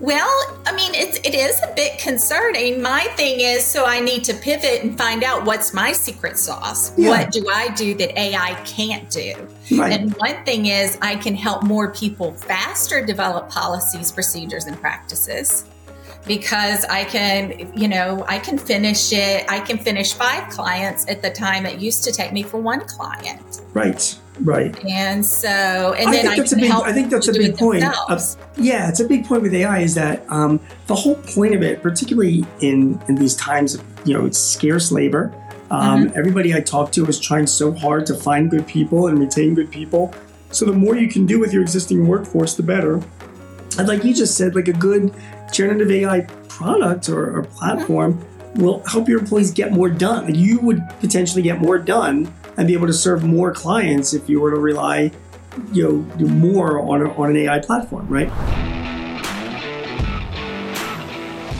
Well, I mean, it's it is a bit concerning. My thing is, so I need to pivot and find out what's my secret sauce. Yeah. What do I do that AI can't do? Right. And one thing is, I can help more people faster develop policies, procedures, and practices because I can, you know, I can finish it. I can finish five clients at the time it used to take me for one client. Right. Right. And so, and I then think I that's a big. I think that's a big point. Yeah, it's a big point with AI is that um, the whole point of it, particularly in in these times of you know it's scarce labor. Um, mm-hmm. Everybody I talk to is trying so hard to find good people and retain good people. So the more you can do with your existing workforce, the better. And like you just said, like a good generative AI product or, or platform mm-hmm. will help your employees get more done. Like you would potentially get more done and be able to serve more clients if you were to rely, you know, more on, a, on an AI platform, right?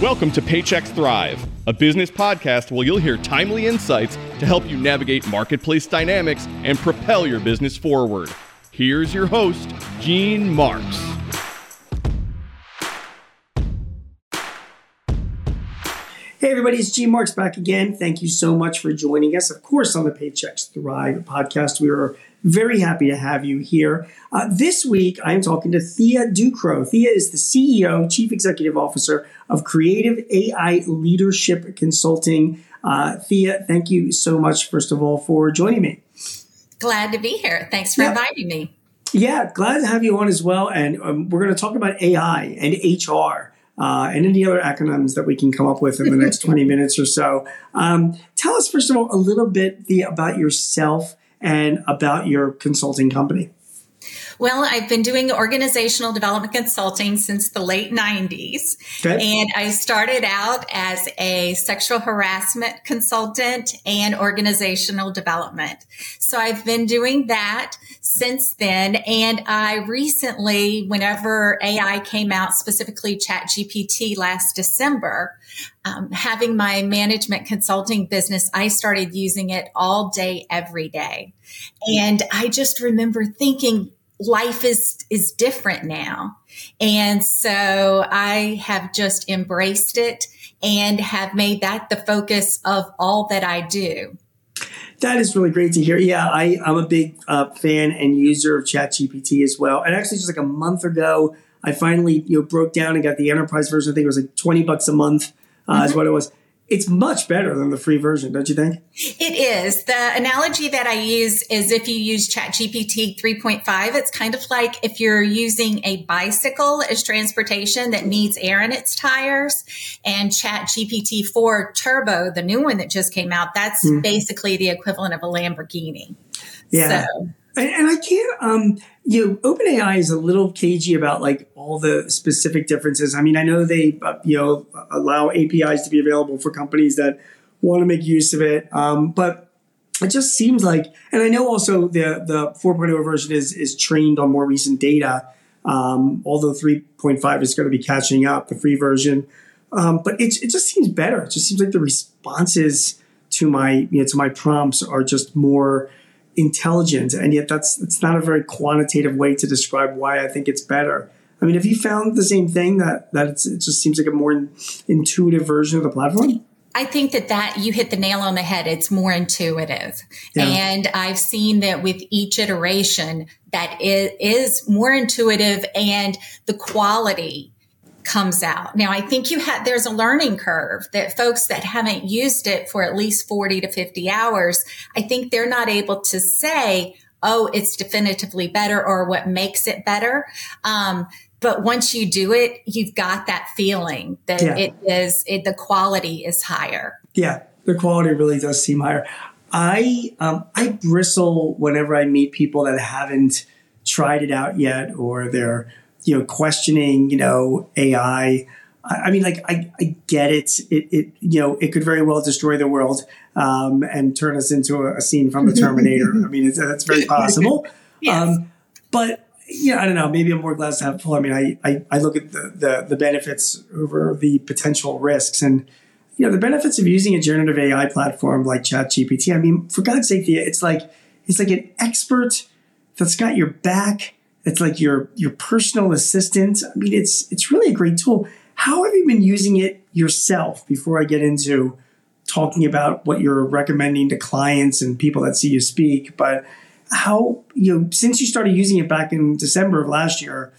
Welcome to Paychex Thrive, a business podcast where you'll hear timely insights to help you navigate marketplace dynamics and propel your business forward. Here's your host, Gene Marks. Hey, everybody, it's G Marks back again. Thank you so much for joining us. Of course, on the Paychex Thrive podcast, we are very happy to have you here. Uh, this week, I'm talking to Thea Ducrow. Thea is the CEO, Chief Executive Officer of Creative AI Leadership Consulting. Uh, Thea, thank you so much, first of all, for joining me. Glad to be here. Thanks for yeah. inviting me. Yeah, glad to have you on as well. And um, we're going to talk about AI and HR uh, and any other acronyms that we can come up with in the next 20 minutes or so. Um, tell us, first of all, a little bit the, about yourself and about your consulting company. Well, I've been doing organizational development consulting since the late 90s. Okay. And I started out as a sexual harassment consultant and organizational development. So I've been doing that since then. And I recently, whenever AI came out, specifically ChatGPT last December, um, having my management consulting business, I started using it all day, every day. And I just remember thinking, life is is different now and so i have just embraced it and have made that the focus of all that i do that is really great to hear. Yeah, I, I'm a big uh, fan and user of ChatGPT as well. And actually, just like a month ago, I finally you know broke down and got the enterprise version. I think it was like 20 bucks a month uh, mm-hmm. is what it was it's much better than the free version, don't you think? It is. The analogy that I use is if you use ChatGPT 3.5, it's kind of like if you're using a bicycle as transportation that needs air in its tires, and ChatGPT 4 Turbo, the new one that just came out, that's mm. basically the equivalent of a Lamborghini. Yeah. So. And, and I can't, um, you know, OpenAI is a little cagey about like all the specific differences. I mean, I know they, uh, you know, allow APIs to be available for companies that want to make use of it. Um, but it just seems like, and I know also the, the 4.0 version is, is trained on more recent data. Um, although 3.5 is going to be catching up, the free version. Um, but it, it just seems better. It just seems like the responses to my, you know, to my prompts are just more, intelligent, and yet that's it's not a very quantitative way to describe why I think it's better. I mean, have you found the same thing that that it just seems like a more intuitive version of the platform? I think that that you hit the nail on the head. It's more intuitive. Yeah. And I've seen that with each iteration that it is more intuitive and the quality comes out. Now, I think you have, there's a learning curve that folks that haven't used it for at least 40 to 50 hours, I think they're not able to say, oh, it's definitively better or what makes it better. Um, but once you do it, you've got that feeling that yeah. it is, it, the quality is higher. Yeah, the quality really does seem higher. I, um, I bristle whenever I meet people that haven't tried it out yet or they're, you know, questioning, you know, AI. I, mean, like, I, I get it. it. It, you know, it could very well destroy the world um, and turn us into a, a scene from the Terminator. I mean, it's, that's very possible. yes. Um, but yeah, I don't know. Maybe I'm more glass half full. I mean, I, I, I look at the, the, the benefits over the potential risks, and you know, the benefits of using a generative AI platform like ChatGPT. I mean, for God's sake, it's like it's like an expert that's got your back It's like your your personal assistant. I mean, it's it's really a great tool. How have you been using it yourself? Before I get into talking about what you're recommending to clients and people that see you speak, but how you know since you started using it back in December of last year,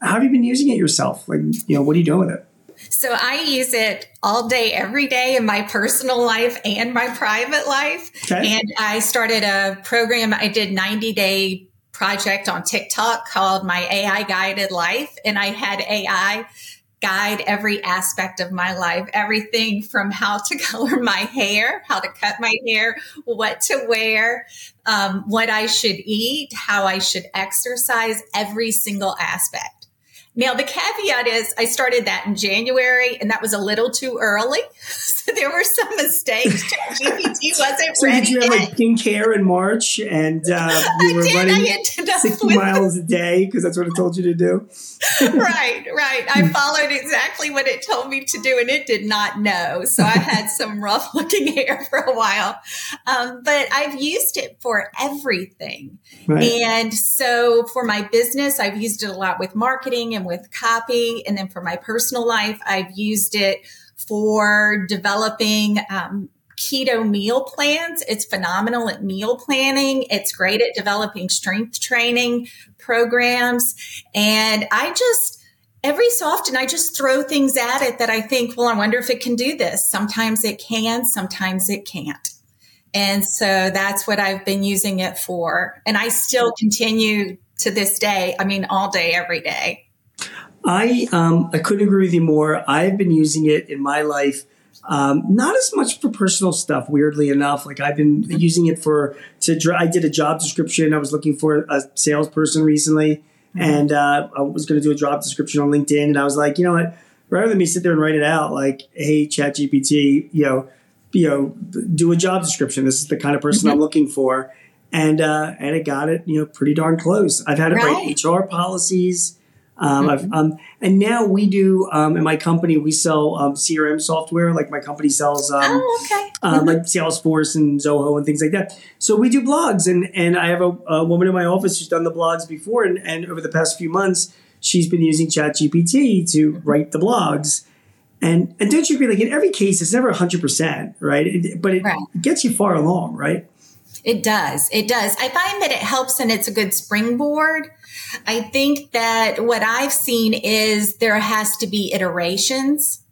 how have you been using it yourself? Like, you know, what are you doing with it? So I use it all day, every day in my personal life and my private life. Okay. And I started a program. I did 90 day project on TikTok called my AI guided life. And I had AI guide every aspect of my life, everything from how to color my hair, how to cut my hair, what to wear, um, what I should eat, how I should exercise, every single aspect. Now, the caveat is I started that in January and that was a little too early. There were some mistakes. GPT wasn't so ready. Did you have yet. like pink hair in March and uh, you were did, running 60 miles a day because that's what it told you to do? right, right. I followed exactly what it told me to do and it did not know. So I had some rough looking hair for a while. Um, but I've used it for everything. Right. And so for my business, I've used it a lot with marketing and with copy. And then for my personal life, I've used it for developing um, keto meal plans. It's phenomenal at meal planning. It's great at developing strength training programs. And I just, every so often, I just throw things at it that I think, well, I wonder if it can do this. Sometimes it can, sometimes it can't. And so that's what I've been using it for. And I still continue to this day. I mean, all day, every day. I um, I couldn't agree with you more. I've been using it in my life, um, not as much for personal stuff. Weirdly enough, like I've been using it for to. I did a job description. I was looking for a salesperson recently, mm-hmm. and uh, I was going to do a job description on LinkedIn, and I was like, you know what? Rather than me sit there and write it out, like, hey, Chat GPT, you know, you know, do a job description. This is the kind of person mm-hmm. I'm looking for, and uh, and it got it, you know, pretty darn close. I've had it right. write HR policies. Um, mm-hmm. um, and now we do um, in my company we sell um, CRM software. Like my company sells um, oh, okay. Uh, mm-hmm. like Salesforce and Zoho and things like that. So we do blogs, and and I have a, a woman in my office who's done the blogs before, and, and over the past few months she's been using ChatGPT to write the blogs. And and don't you agree? Like in every case, it's never hundred percent, right? It, but it right. gets you far along, right? It does. It does. I find that it helps and it's a good springboard. I think that what I've seen is there has to be iterations.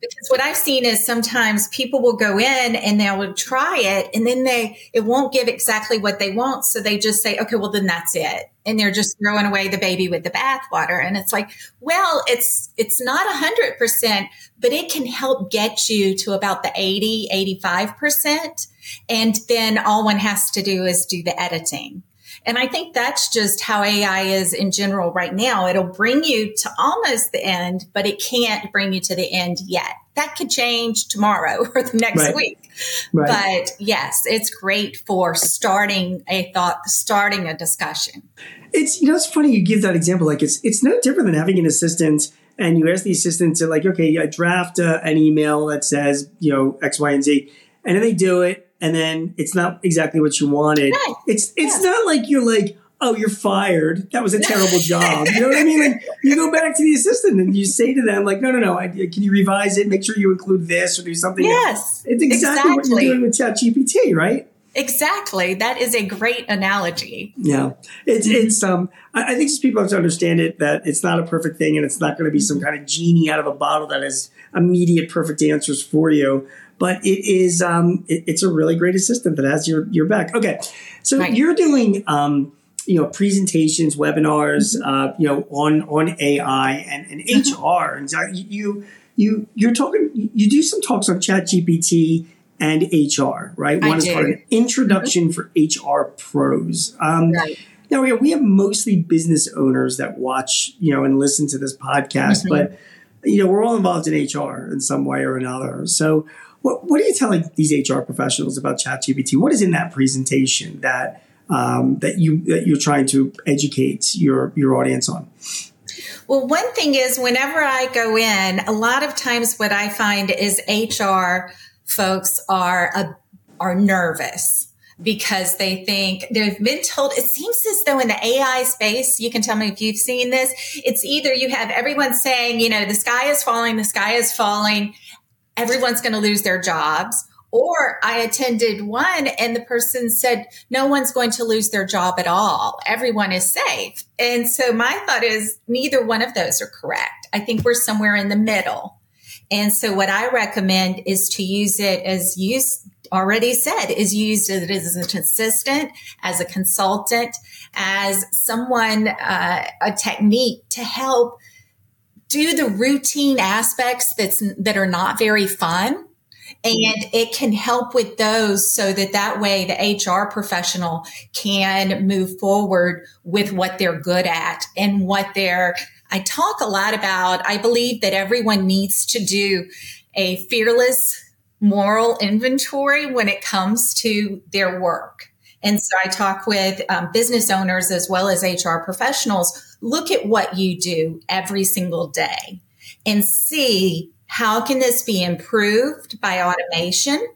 Because what I've seen is sometimes people will go in and they will try it and then they, it won't give exactly what they want. So they just say, okay, well, then that's it. And they're just throwing away the baby with the bathwater. And it's like, well, it's, it's not a hundred percent, but it can help get you to about the 80, 85%. And then all one has to do is do the editing. And I think that's just how AI is in general right now. It'll bring you to almost the end, but it can't bring you to the end yet. That could change tomorrow or the next right. week. Right. But yes, it's great for starting a thought, starting a discussion. It's, you know, it's funny you give that example. Like it's, it's no different than having an assistant and you ask the assistant to like, okay, I draft uh, an email that says, you know, X, Y, and Z. And then they do it and then it's not exactly what you wanted. Right. It's it's yeah. not like you're like, oh, you're fired. That was a terrible job. You know what I mean? Like you go back to the assistant and you say to them, like, no, no, no, I, can you revise it? Make sure you include this or do something. Yes, else. it's exactly, exactly, what you're doing with ChatGPT, right? Exactly. That is a great analogy. Yeah. It's, it's, um, I, I think just people have to understand it that it's not a perfect thing and it's not going to be some kind of genie out of a bottle that has immediate perfect answers for you but it is um, it, it's a really great assistant that has your your back. Okay, so right. you're doing um, you know presentations, webinars, mm-hmm. uh, you know on on AI and, and mm-hmm. HR, and you you you're talking you do some talks on Chat GPT and HR, right? I One do. is called an introduction mm-hmm. for HR pros. Um, right. Now we have, we have mostly business owners that watch, you know, and listen to this podcast, mm-hmm. but you know, we're all involved in HR in some way or another. So, what, what are you telling these HR professionals about ChatGPT? What is in that presentation that um, that you that you're trying to educate your your audience on? Well, one thing is whenever I go in, a lot of times what I find is HR folks are uh, are nervous because they think they've been told it seems as though in the AI space, you can tell me if you've seen this, it's either you have everyone saying, you know, the sky is falling, the sky is falling, everyone's going to lose their jobs. Or I attended one and the person said, no one's going to lose their job at all. Everyone is safe. And so my thought is neither one of those are correct. I think we're somewhere in the middle. And so what I recommend is to use it as use already said is used as an assistant, as a consultant, as someone, uh, a technique to help do the routine aspects that's that are not very fun and mm-hmm. it can help with those so that that way the HR professional can move forward with what they're good at and what they're I talk a lot about I believe that everyone needs to do a fearless moral inventory when it comes to their work. And so I talk with um, business owners as well as HR professionals. Look at what you do every single day and see how can this be improved by automation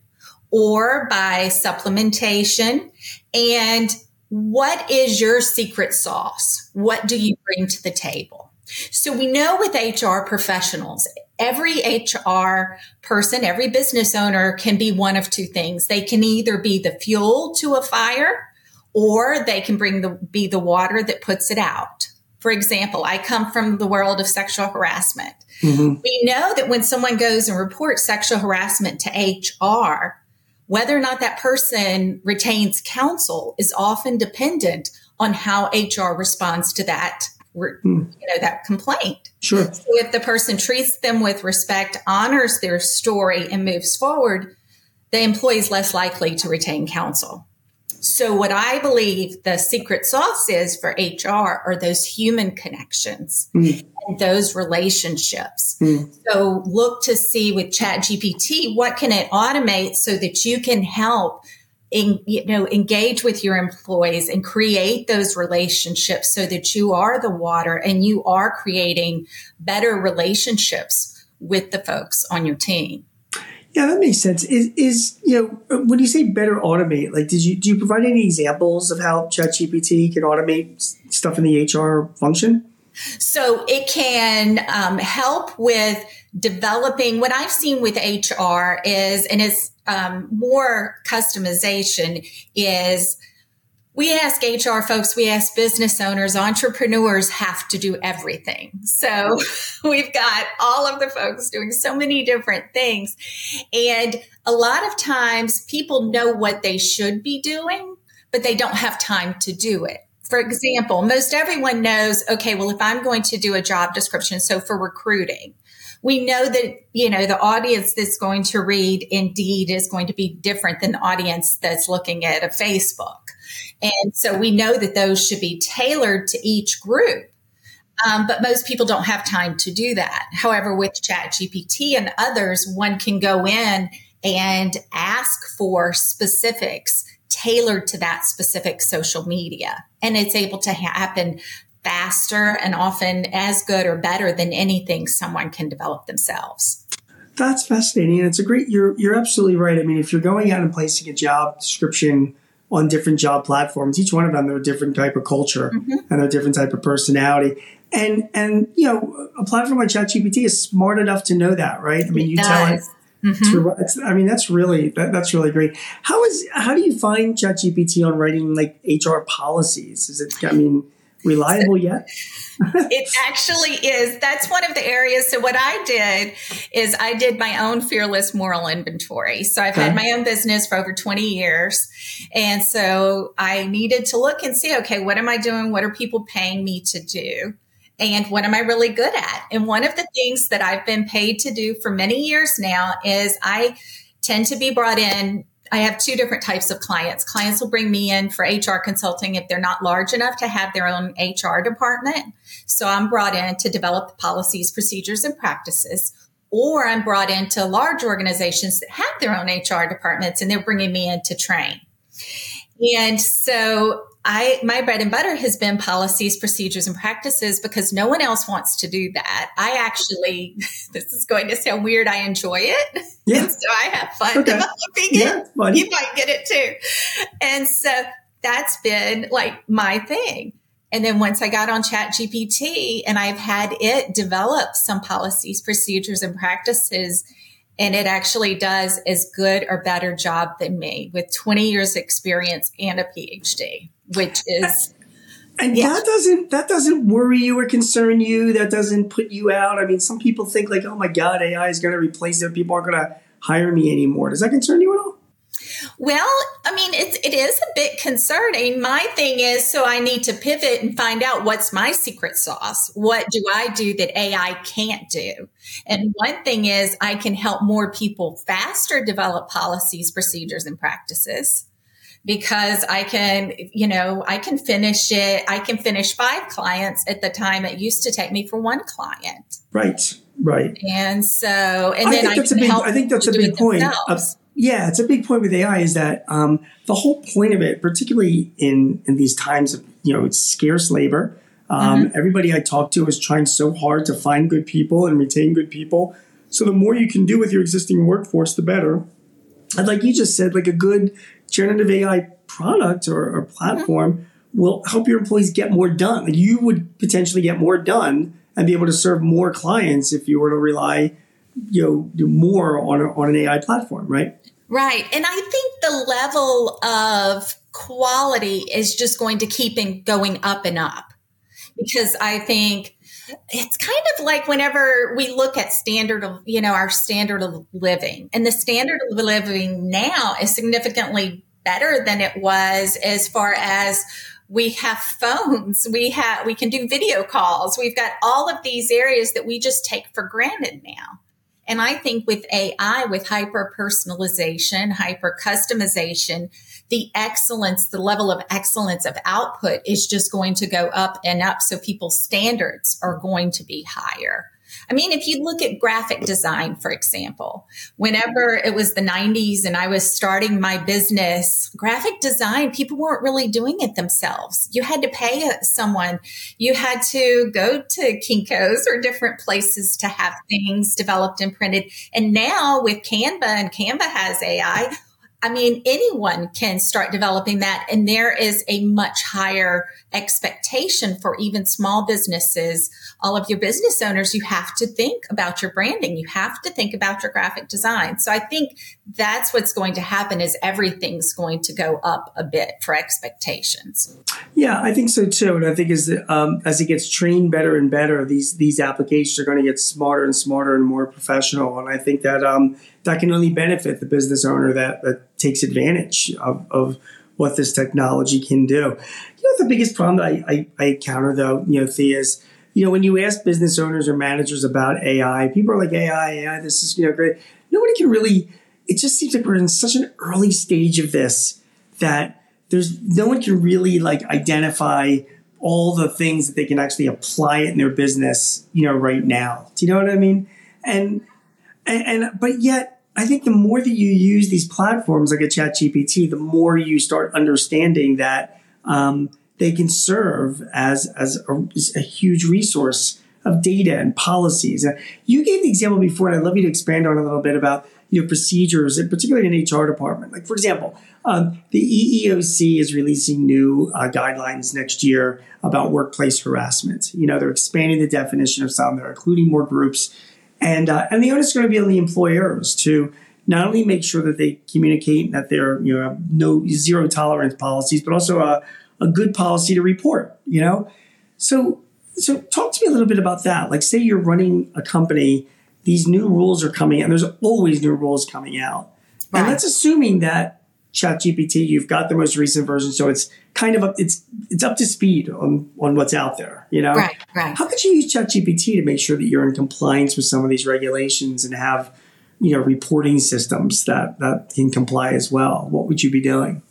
or by supplementation? And what is your secret sauce? What do you bring to the table? So we know with HR professionals, every HR person, every business owner can be one of two things. They can either be the fuel to a fire or they can bring the, be the water that puts it out. For example, I come from the world of sexual harassment. Mm-hmm. We know that when someone goes and reports sexual harassment to HR, whether or not that person retains counsel is often dependent on how HR responds to that. You know that complaint. Sure. So if the person treats them with respect, honors their story and moves forward, the employee is less likely to retain counsel. So what I believe the secret sauce is for HR are those human connections mm. and those relationships. Mm. So look to see with chat GPT, what can it automate so that you can help in, you know, engage with your employees and create those relationships so that you are the water and you are creating better relationships with the folks on your team. Yeah, that makes sense. Is is you know when you say better automate, like did you do you provide any examples of how ChatGPT can automate stuff in the HR function? So it can um, help with developing. What I've seen with HR is, and it's um, more customization, is we ask HR folks, we ask business owners, entrepreneurs have to do everything. So we've got all of the folks doing so many different things. And a lot of times people know what they should be doing, but they don't have time to do it. For example, most everyone knows, okay, well, if I'm going to do a job description, so for recruiting, we know that, you know, the audience that's going to read Indeed is going to be different than the audience that's looking at a Facebook. And so we know that those should be tailored to each group. Um, but most people don't have time to do that. However, with Chat GPT and others, one can go in and ask for specifics tailored to that specific social media. And it's able to happen faster and often as good or better than anything someone can develop themselves. That's fascinating. And it's a great, you're, you're absolutely right. I mean, if you're going out and placing a job description on different job platforms. Each one of them, they're a different type of culture mm-hmm. and a different type of personality. And and you know, a platform like ChatGPT is smart enough to know that, right? I mean, it you does. tell it. Mm-hmm. To, I mean, that's really that, that's really great. How is how do you find ChatGPT on writing like HR policies? Is it? I mean, reliable yet? it actually is. That's one of the areas. So what I did is I did my own fearless moral inventory. So I've okay. had my own business for over 20 years. And so I needed to look and see, okay, what am I doing? What are people paying me to do? And what am I really good at? And one of the things that I've been paid to do for many years now is I tend to be brought in I have two different types of clients. Clients will bring me in for HR consulting if they're not large enough to have their own HR department. So I'm brought in to develop policies, procedures, and practices. Or I'm brought into large organizations that have their own HR departments and they're bringing me in to train. And so I my bread and butter has been policies, procedures, and practices because no one else wants to do that. I actually, this is going to sound weird. I enjoy it, yeah. so I have fun okay. developing yeah, it. You might get it too, and so that's been like my thing. And then once I got on Chat GPT and I've had it develop some policies, procedures, and practices, and it actually does as good or better job than me with 20 years experience and a PhD, which is and yeah. that doesn't that doesn't worry you or concern you. That doesn't put you out. I mean, some people think like, oh my God, AI is going to replace it. People aren't going to hire me anymore. Does that concern you at all? Well, I mean, it's it is a bit concerning. My thing is, so I need to pivot and find out what's my secret sauce. What do I do that AI can't do? And one thing is, I can help more people faster develop policies, procedures, and practices because I can, you know, I can finish it. I can finish five clients at the time it used to take me for one client. Right. Right. And so, and I then I, can big, help. I think that's a big point. Yeah, it's a big point with AI is that um, the whole point of it, particularly in in these times of you know it's scarce labor. Um, mm-hmm. Everybody I talk to is trying so hard to find good people and retain good people. So the more you can do with your existing workforce, the better. And like you just said, like a good generative AI product or, or platform mm-hmm. will help your employees get more done. Like you would potentially get more done and be able to serve more clients if you were to rely you know more on, a, on an AI platform, right? Right. And I think the level of quality is just going to keep in going up and up because I think it's kind of like whenever we look at standard of, you know, our standard of living and the standard of living now is significantly better than it was as far as we have phones we have we can do video calls we've got all of these areas that we just take for granted now and I think with AI, with hyper personalization, hyper customization, the excellence, the level of excellence of output is just going to go up and up. So people's standards are going to be higher. I mean, if you look at graphic design, for example, whenever it was the 90s and I was starting my business, graphic design, people weren't really doing it themselves. You had to pay uh, someone. You had to go to Kinko's or different places to have things developed and printed. And now with Canva and Canva has AI, I mean, anyone can start developing that. And there is a much higher expectation for even small businesses. All of your business owners, you have to think about your branding. You have to think about your graphic design. So I think that's what's going to happen is everything's going to go up a bit for expectations. Yeah, I think so too. And I think as, um, as it gets trained better and better, these, these applications are going to get smarter and smarter and more professional. And I think that, um, that can only benefit the business owner that, that takes advantage of, of what this technology can do. You know, the biggest problem that I, I, I encounter though, you know, Thea, is, you know, when you ask business owners or managers about AI, people are like, AI, AI, this is, you know, great. Nobody can really, it just seems like we're in such an early stage of this that there's no one can really like identify all the things that they can actually apply it in their business, you know, right now. Do you know what I mean? And, and, and but yet I think the more that you use these platforms like a Chat GPT, the more you start understanding that um, they can serve as as a, as a, huge resource of data and policies. Uh, you gave the example before, and I'd love you to expand on a little bit about your procedures, particularly in HR department. Like for example, um, the EEOC is releasing new uh, guidelines next year about workplace harassment. You know, they're expanding the definition of some. They're including more groups and uh, and the onus is going to be on the employers to not only make sure that they communicate that they're you know no zero tolerance policies, but also a, a good policy to report. You know, so so talk to me a little bit about that. Like, say you're running a company, these new rules are coming, and there's always new rules coming out. Right. And that's assuming that ChatGPT, you've got the most recent version, so it's kind of up, it's it's up to speed on on what's out there. You know, right, right. How could you use ChatGPT to make sure that you're in compliance with some of these regulations and have you know reporting systems that that can comply as well? What would you be doing?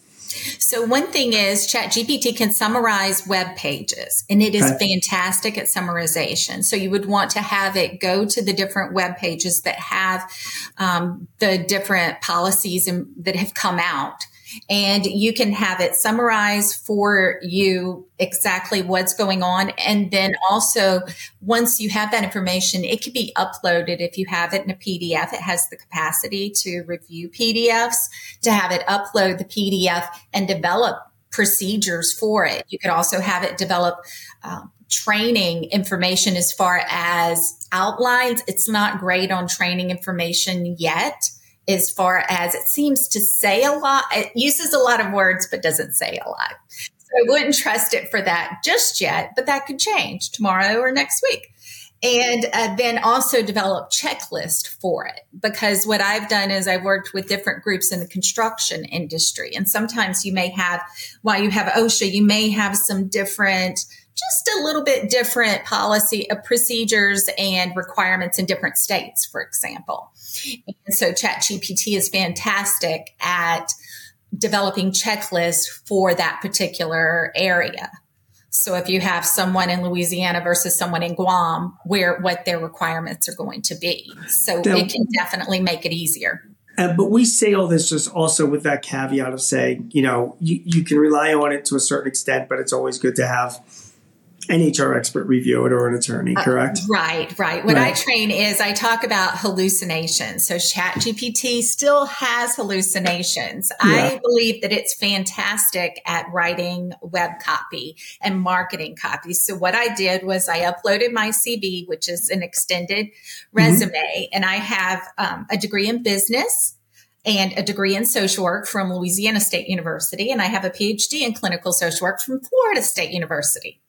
So one thing is ChatGPT can summarize web pages and it is okay. fantastic at summarization. So you would want to have it go to the different web pages that have um, the different policies and, that have come out and you can have it summarize for you exactly what's going on. And then also, once you have that information, it can be uploaded. If you have it in a PDF, it has the capacity to review PDFs, to have it upload the PDF and develop procedures for it. You could also have it develop um, training information as far as outlines. It's not great on training information yet as far as it seems to say a lot. It uses a lot of words, but doesn't say a lot. So I wouldn't trust it for that just yet, but that could change tomorrow or next week. And uh, then also develop checklist for it because what I've done is I've worked with different groups in the construction industry. And sometimes you may have, while you have OSHA, you may have some different just a little bit different policy uh, procedures and requirements in different states, for example. And so ChatGPT is fantastic at developing checklists for that particular area. So if you have someone in Louisiana versus someone in Guam, where what their requirements are going to be. So now, it can definitely make it easier. Uh, but we say all this just also with that caveat of saying, you know, you, you can rely on it to a certain extent, but it's always good to have an HR expert review it or an attorney, uh, correct? Uh, right, right. What right. I train is I talk about hallucinations. So ChatGPT still has hallucinations. Yeah. I believe that it's fantastic at writing web copy and marketing copy. So what I did was I uploaded my CV, which is an extended mm-hmm. resume, mm-hmm. and I have um, a degree in business and a degree in social work from Louisiana State University, and I have a PhD in clinical social work from Florida State University.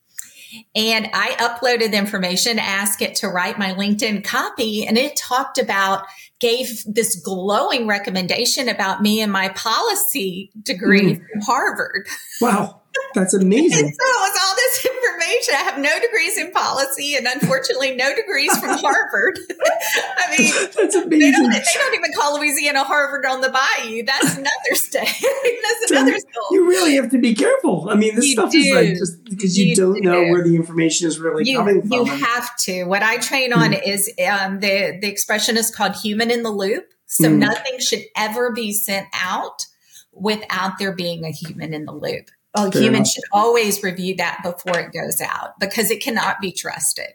And I uploaded the information, asked it to write my LinkedIn copy, and it talked about, gave this glowing recommendation about me and my policy degree mm. from Harvard. Wow. That's amazing. so it was all this information. I have no degrees in policy and unfortunately no degrees from Harvard. I mean, that's amazing. They don't, they don't, even call Louisiana Harvard on the bayou. That's another state. that's another school. You really have to be careful. I mean, this you stuff do. is like just because you, you don't do. know where the information is really you, coming from. You have to. What I train on mm. is um, the the expression is called human in the loop. So mm. nothing should ever be sent out without there being a human in the loop a Fair human enough. should always review that before it goes out because it cannot be trusted.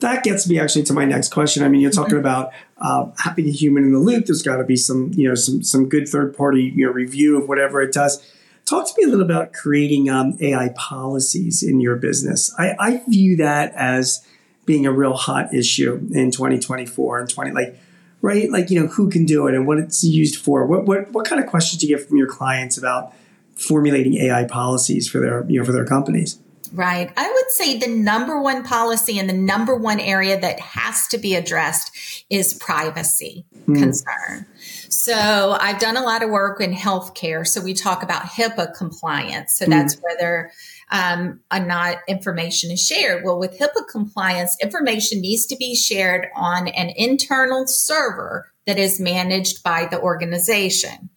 That gets me actually to my next question. I mean, you're talking mm-hmm. about uh, having a human in the loop. There's got to be some, you know, some some good third party you know review of whatever it does. Talk to me a little about creating um, AI policies in your business. I, I view that as being a real hot issue in 2024 and 20 like right like you know who can do it and what it's used for. What what what kind of questions do you get from your clients about formulating AI policies for their you know for their companies. Right. I would say the number one policy and the number one area that has to be addressed is privacy mm. concern. So I've done a lot of work in healthcare. So we talk about HIPAA compliance. So mm. that's whether um, not information is shared. Well, with HIPAA compliance, information needs to be shared on an internal server that is managed by the organization.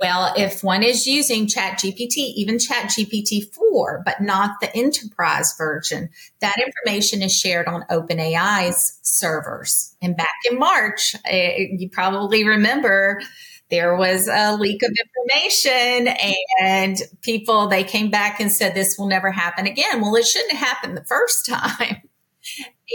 Well, if one is using ChatGPT, even ChatGPT 4, but not the enterprise version, that information is shared on OpenAI's servers. And back in March, eh, you probably remember there was a leak of information and people, they came back and said, this will never happen again. Well, it shouldn't have happened the first time.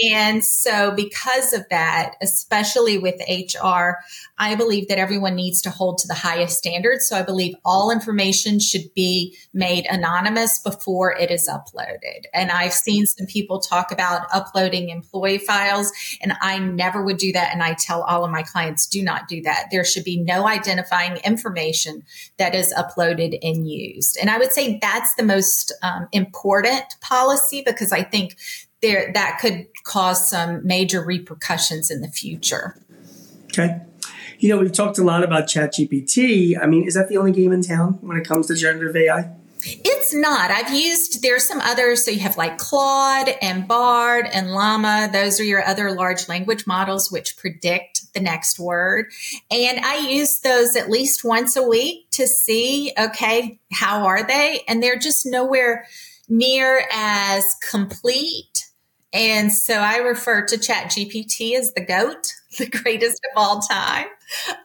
And so, because of that, especially with HR, I believe that everyone needs to hold to the highest standards. So, I believe all information should be made anonymous before it is uploaded. And I've seen some people talk about uploading employee files, and I never would do that. And I tell all of my clients, do not do that. There should be no identifying information that is uploaded and used. And I would say that's the most um, important policy because I think there that could cause some major repercussions in the future. Okay. You know, we've talked a lot about ChatGPT. I mean, is that the only game in town when it comes to generative AI? It's not. I've used, there's some others. So you have like Claude and Bard and Llama. Those are your other large language models which predict the next word. And I use those at least once a week to see, okay, how are they? And they're just nowhere near as complete and so I refer to Chat GPT as the GOAT, the greatest of all time.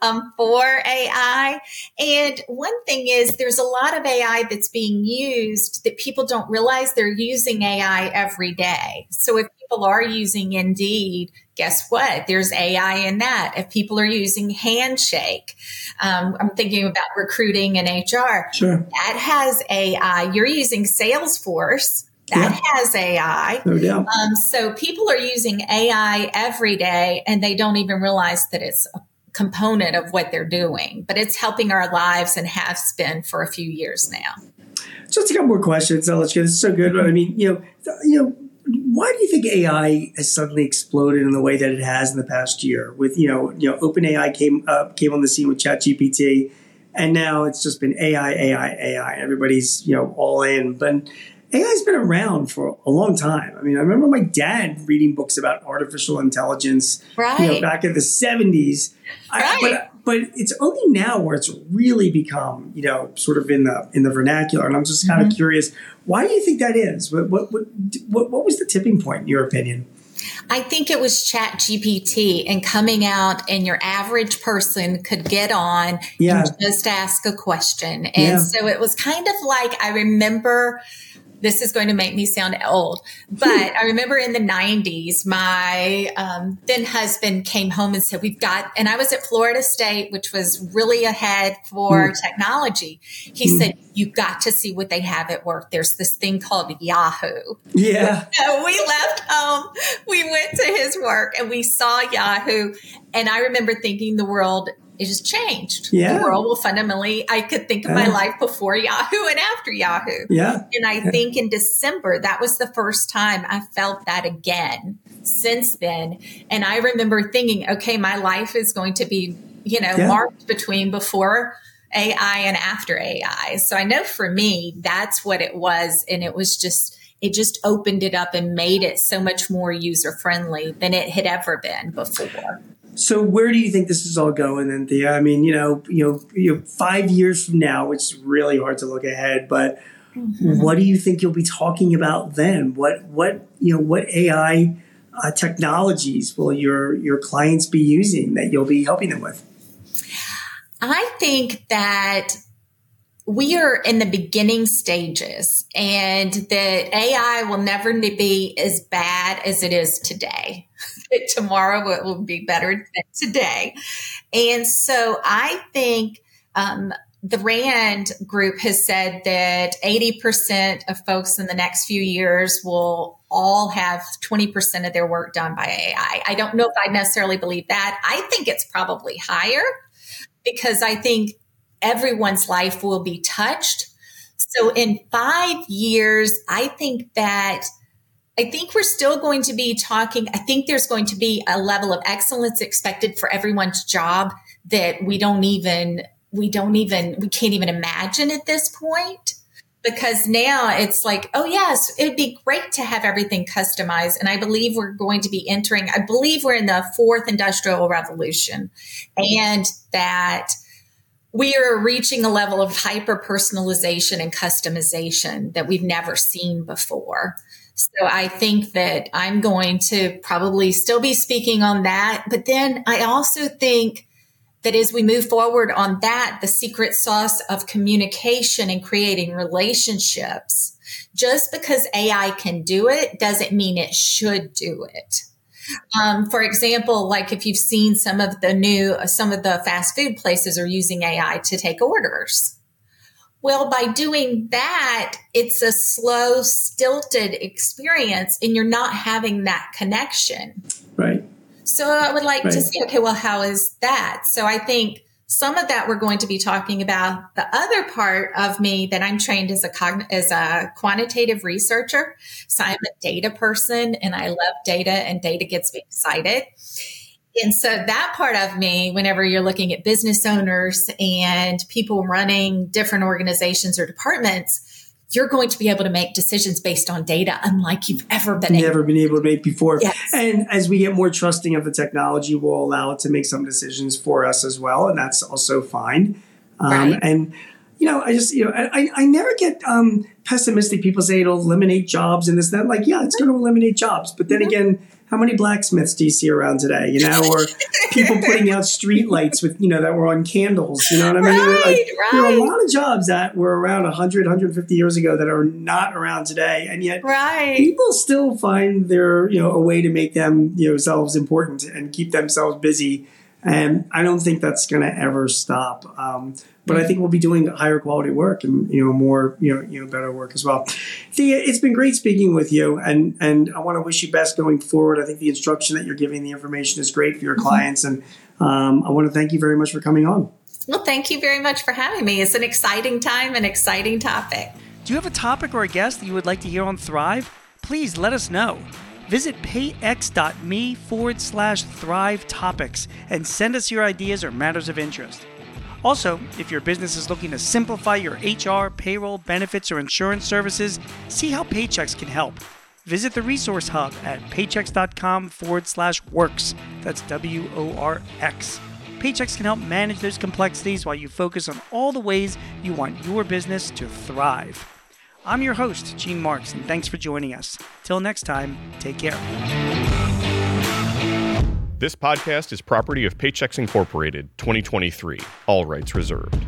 um, for AI. And one thing is, there's a lot of AI that's being used that people don't realize they're using AI every day. So if people are using Indeed, guess what? There's AI in that. If people are using Handshake, um, I'm thinking about recruiting and HR. Sure. That has AI. You're using Salesforce that yeah. has AI. No doubt. Um, so people are using AI every day and they don't even realize that it's a component of what they're doing, but it's helping our lives and has been for a few years now. Just a couple more questions. I'll let you. This is so good. I mean, you know, you know, why do you think AI has suddenly exploded in the way that it has in the past year? With you know, you know, OpenAI came up, came on the scene with ChatGPT, and now it's just been AI, AI, AI. Everybody's you know all in, but AI's been around for a long time. I mean, I remember my dad reading books about artificial intelligence, right. you know, back in the seventies. Right. but but it's only now where it's really become, you know, sort of in the in the vernacular. And I'm just kind mm-hmm. of curious, why do you think that is? What, what what what what was the tipping point in your opinion? I think it was Chat GPT and coming out, and your average person could get on yeah. and just ask a question. And yeah. so it was kind of like I remember this is going to make me sound old, but I remember in the 90s, my um, then husband came home and said, We've got, and I was at Florida State, which was really ahead for mm. technology. He mm. said, You've got to see what they have at work. There's this thing called Yahoo. Yeah. So we left home, we went to his work and we saw Yahoo. And I remember thinking the world it has changed. Yeah. The world will fundamentally, I could think of my life before Yahoo and after Yahoo. Yeah. And I yeah. think in December, that was the first time I felt that again since then. And I remember thinking, okay, my life is going to be, you know, yeah. marked between before AI and after AI. So I know for me, that's what it was. And it was just, it just opened it up and made it so much more user friendly than it had ever been before. So where do you think this is all going then, Thea? I mean, you know, you know, you know, five years from now, it's really hard to look ahead, but mm-hmm. what do you think you'll be talking about then? What what you know, what AI uh, technologies will your your clients be using that you'll be helping them with? I think that we are in the beginning stages and that AI will never be as bad as it is today. Tomorrow it will be better than today. And so I think um, the RAND group has said that 80% of folks in the next few years will all have 20% of their work done by AI. I don't know if I necessarily believe that. I think it's probably higher because I think everyone's life will be touched. So in five years, I think that I think we're still going to be talking. I think there's going to be a level of excellence expected for everyone's job that we don't even, we don't even, we can't even imagine at this point. Because now it's like, oh, yes, it'd be great to have everything customized. And I believe we're going to be entering, I believe we're in the fourth industrial revolution and that we are reaching a level of hyper personalization and customization that we've never seen before. So I think that I'm going to probably still be speaking on that. But then I also think that as we move forward on that, the secret sauce of communication and creating relationships, just because AI can do it doesn't mean it should do it. Um, for example, like if you've seen some of the new, some of the fast food places are using AI to take orders. Well, by doing that, it's a slow, stilted experience and you're not having that connection. Right. So I would like right. to see, okay, well, how is that? So I think some of that we're going to be talking about. The other part of me that I'm trained as a cogn- as a quantitative researcher, so I'm a data person and I love data and data gets me excited. And so that part of me, whenever you're looking at business owners and people running different organizations or departments, you're going to be able to make decisions based on data unlike you've ever been never able. been able to make before. Yes. And as we get more trusting of the technology, we'll allow it to make some decisions for us as well, and that's also fine. Um, right. And you know, I just you know, I I never get um, pessimistic. People say it'll eliminate jobs and this that. Like, yeah, it's going to eliminate jobs, but then mm-hmm. again, how many blacksmiths do you see around today? You know, or people putting out street lights with, you know, that were on candles. You know what I mean? Right, like, right. There are a lot of jobs that were around 100, 150 years ago that are not around today. And yet right. people still find their, you know, a way to make them, you know, selves important and keep themselves busy. And I don't think that's going to ever stop. Um, but I think we'll be doing higher quality work and you know more you know you know better work as well. Thea, it's been great speaking with you, and and I want to wish you best going forward. I think the instruction that you're giving, the information is great for your mm-hmm. clients, and um, I want to thank you very much for coming on. Well, thank you very much for having me. It's an exciting time, an exciting topic. Do you have a topic or a guest that you would like to hear on Thrive? Please let us know. Visit payx.me forward slash thrive topics and send us your ideas or matters of interest. Also, if your business is looking to simplify your HR, payroll, benefits, or insurance services, see how Paychex can help. Visit the resource hub at paychex.com forward slash works. That's W O R X. Paychex can help manage those complexities while you focus on all the ways you want your business to thrive. I'm your host, Gene Marks, and thanks for joining us. Till next time, take care. This podcast is property of Paychex Incorporated, 2023. All rights reserved.